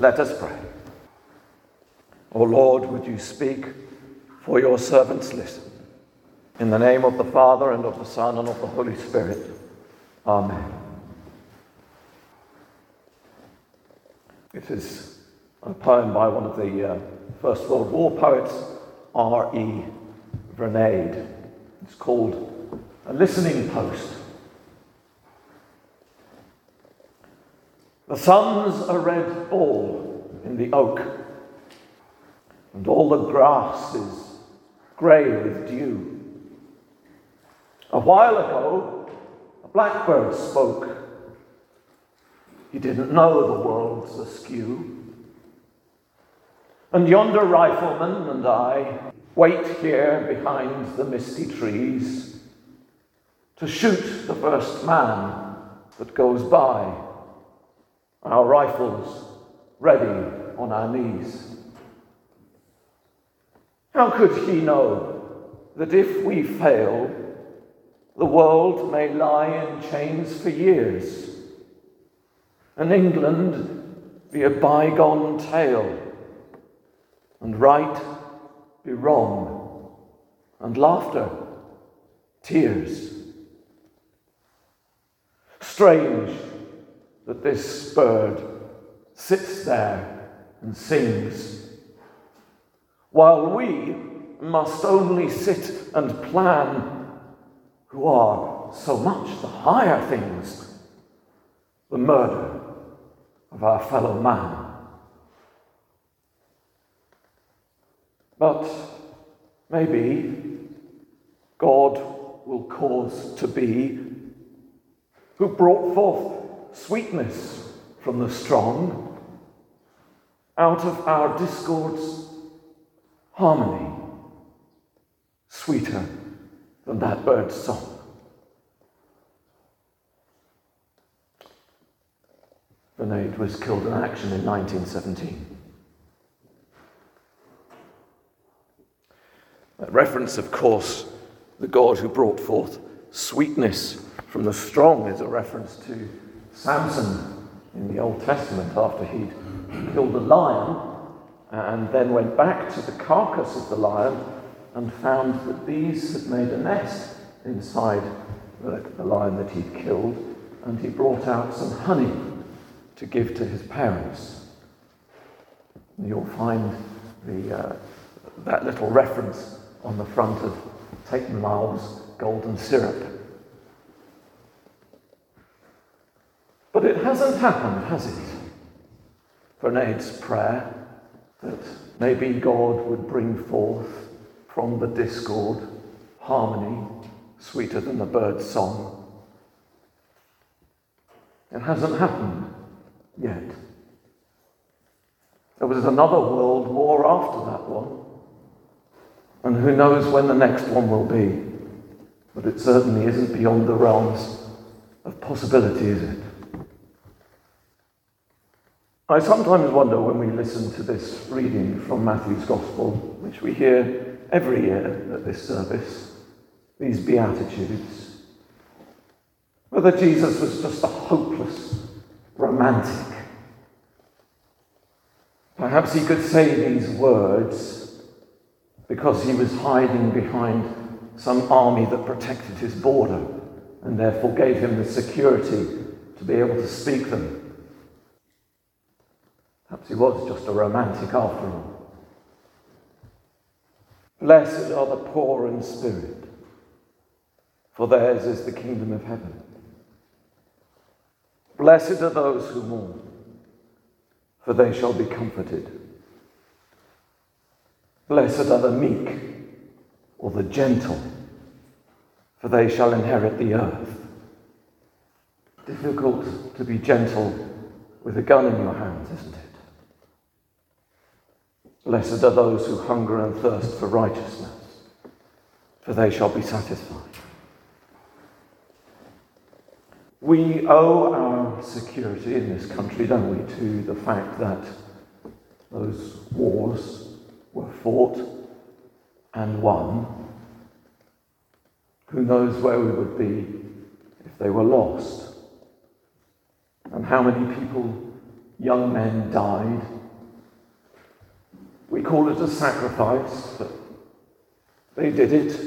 Let us pray. O Lord, would you speak, for your servants listen. In the name of the Father, and of the Son, and of the Holy Spirit. Amen. It is a poem by one of the uh, First World War poets, R.E. Vernede. It's called A Listening Post. The sun's a red ball in the oak, and all the grass is grey with dew. A while ago, a blackbird spoke. He didn't know the world's askew. And yonder rifleman and I wait here behind the misty trees to shoot the first man that goes by our rifles ready on our knees. How could he know that if we fail, the world may lie in chains for years, and England be a bygone tale, and right be wrong, and laughter, tears? Strange that this bird sits there and sings, while we must only sit and plan, who are so much the higher things, the murder of our fellow man. But maybe God will cause to be who brought forth sweetness from the strong, out of our discords, harmony, sweeter than that bird's song. Vernede was killed in action in 1917. That reference, of course, the God who brought forth sweetness from the strong is a reference to Samson in the Old Testament after he'd killed a lion and then went back to the carcass of the lion and found that bees had made a nest inside the, lion that he'd killed and he brought out some honey to give to his parents. You'll find the, uh, that little reference on the front of Tate Lyle's golden syrup. But it hasn't happened, has it? Vernede's prayer that maybe God would bring forth from the discord harmony sweeter than the bird's song. It hasn't happened yet. There was another world war after that one. And who knows when the next one will be. But it certainly isn't beyond the realms of possibility, is it? I sometimes wonder when we listen to this reading from Matthew's Gospel, which we hear every year at this service, these Beatitudes, whether Jesus was just a hopeless romantic. Perhaps he could say these words because he was hiding behind some army that protected his border and therefore gave him the security to be able to speak them Perhaps he was just a romantic after all. Blessed are the poor in spirit, for theirs is the kingdom of heaven. Blessed are those who mourn, for they shall be comforted. Blessed are the meek or the gentle, for they shall inherit the earth. Difficult to be gentle with a gun in your hands, isn't it? Blessed are those who hunger and thirst for righteousness, for they shall be satisfied. We owe our security in this country, don't we, to the fact that those wars were fought and won. Who knows where we would be if they were lost? And how many people young men died. We call it a sacrifice, but they did it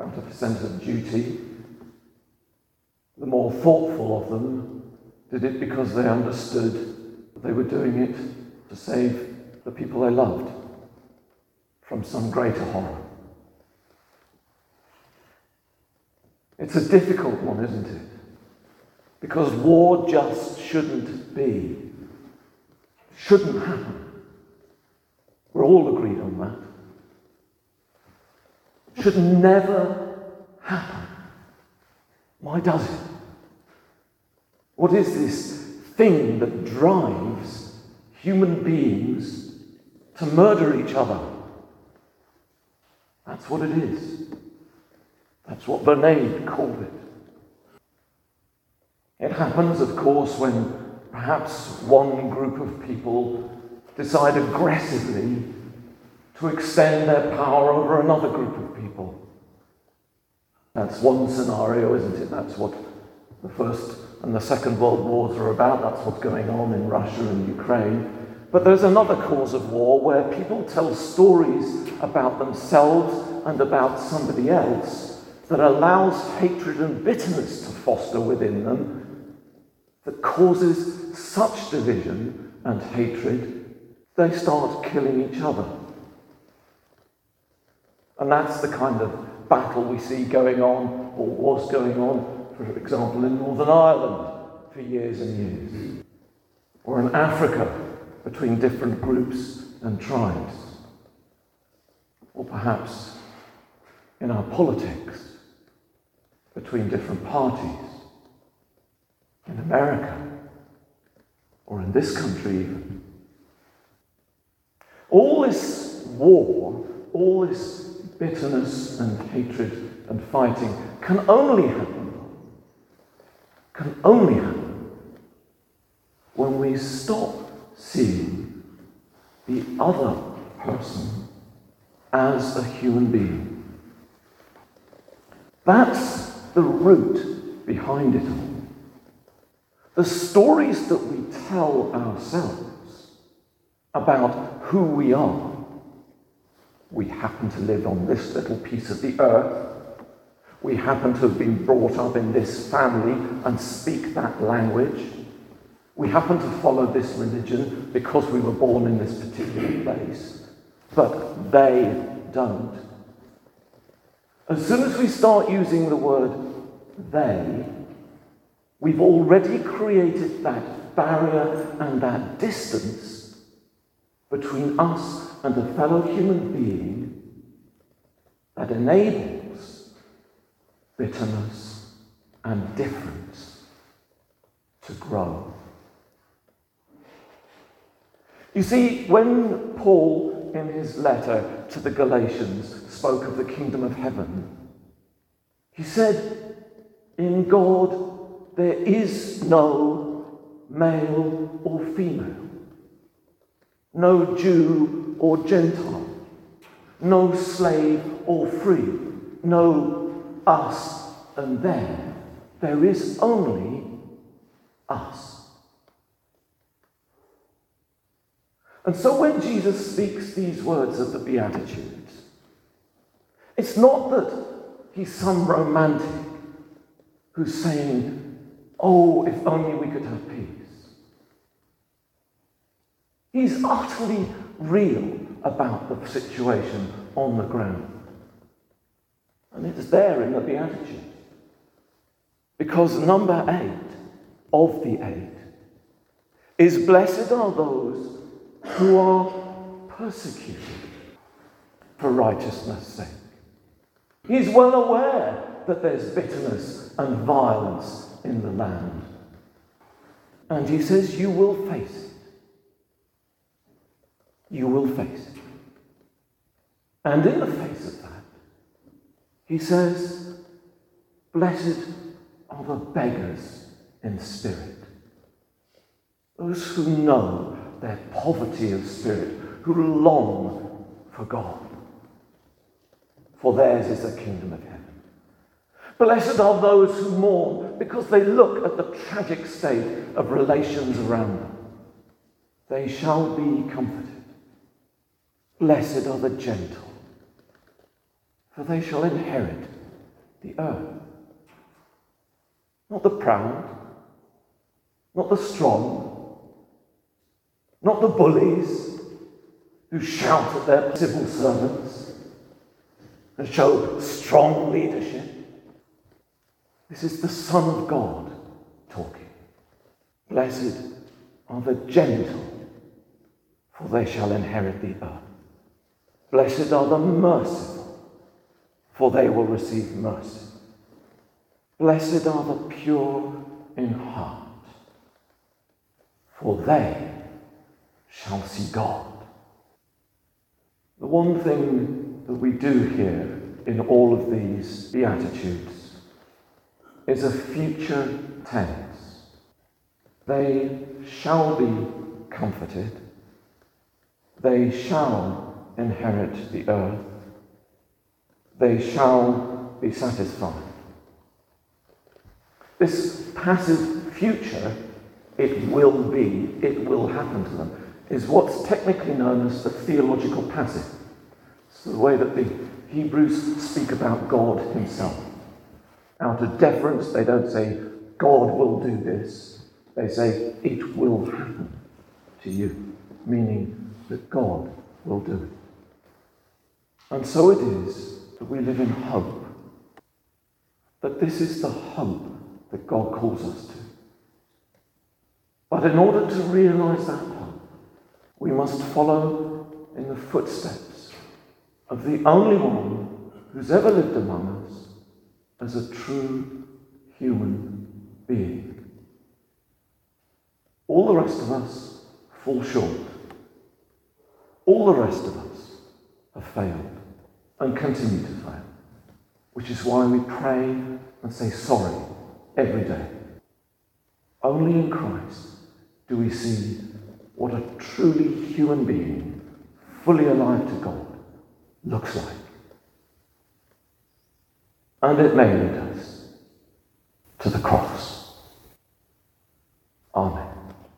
out of a sense of duty. The more thoughtful of them did it because they understood that they were doing it to save the people they loved from some greater horror. It's a difficult one, isn't it? Because war just shouldn't be, shouldn't happen. We're all agreed on that. Should never happen. Why does it? What is this thing that drives human beings to murder each other? That's what it is. That's what Vernede called it. It happens, of course, when perhaps one group of people decide aggressively to extend their power over another group of people. That's one scenario, isn't it? That's what the First and the Second World Wars are about. That's what's going on in Russia and Ukraine. But there's another cause of war where people tell stories about themselves and about somebody else that allows hatred and bitterness to foster within them, that causes such division and hatred, they start killing each other. And that's the kind of battle we see going on, or was going on, for example, in Northern Ireland for years and years, or in Africa between different groups and tribes, or perhaps in our politics between different parties, in America, or in this country even. All this war, all this bitterness and hatred and fighting can only happen, can only happen when we stop seeing the other person as a human being. That's the root behind it all. The stories that we tell ourselves about who we are. We happen to live on this little piece of the earth. We happen to have been brought up in this family and speak that language. We happen to follow this religion because we were born in this particular place. But they don't. As soon as we start using the word they, we've already created that barrier and that distance between us and a fellow human being that enables bitterness and difference to grow. You see, when Paul, in his letter to the Galatians, spoke of the kingdom of heaven, he said, In God there is no male or female, no Jew or Gentile, no slave or free, no us and them. There is only us. And so when Jesus speaks these words of the Beatitudes, it's not that he's some romantic who's saying, Oh, if only we could have peace. He's utterly real about the situation on the ground. And it's there in the Beatitudes. Because number eight of the eight is blessed are those who are persecuted for righteousness' sake. He's well aware that there's bitterness and violence in the land. And he says, You will face. You will face it. And in the face of that, he says, Blessed are the beggars in spirit, those who know their poverty of spirit, who long for God. For theirs is the kingdom of heaven. Blessed are those who mourn because they look at the tragic state of relations around them. they shall be comforted. Blessed are the gentle, for they shall inherit the earth. Not the proud, not the strong, not the bullies who shout at their civil servants and show strong leadership. This is the Son of God talking. Blessed are the gentle, for they shall inherit the earth. Blessed are the merciful, for they will receive mercy. Blessed are the pure in heart, for they shall see God. The one thing that we do here in all of these Beatitudes is a future tense. They shall be comforted, they shall inherit the earth, they shall be satisfied. This passive future, it will be, it will happen to them, is what's technically known as the theological passive. It's the way that the Hebrews speak about God Himself. Out of deference, they don't say, God will do this. They say, it will happen to you, meaning that God will do it. And so it is that we live in hope. That this is the hope that God calls us to. But in order to realize that hope, we must follow in the footsteps of the only one who's ever lived among us as a true human being. All the rest of us fall short. All the rest of us have failed and continue to fail. Which is why we pray and say sorry every day. Only in Christ do we see what a truly human being, fully alive to God, looks like. And it may lead us to the cross.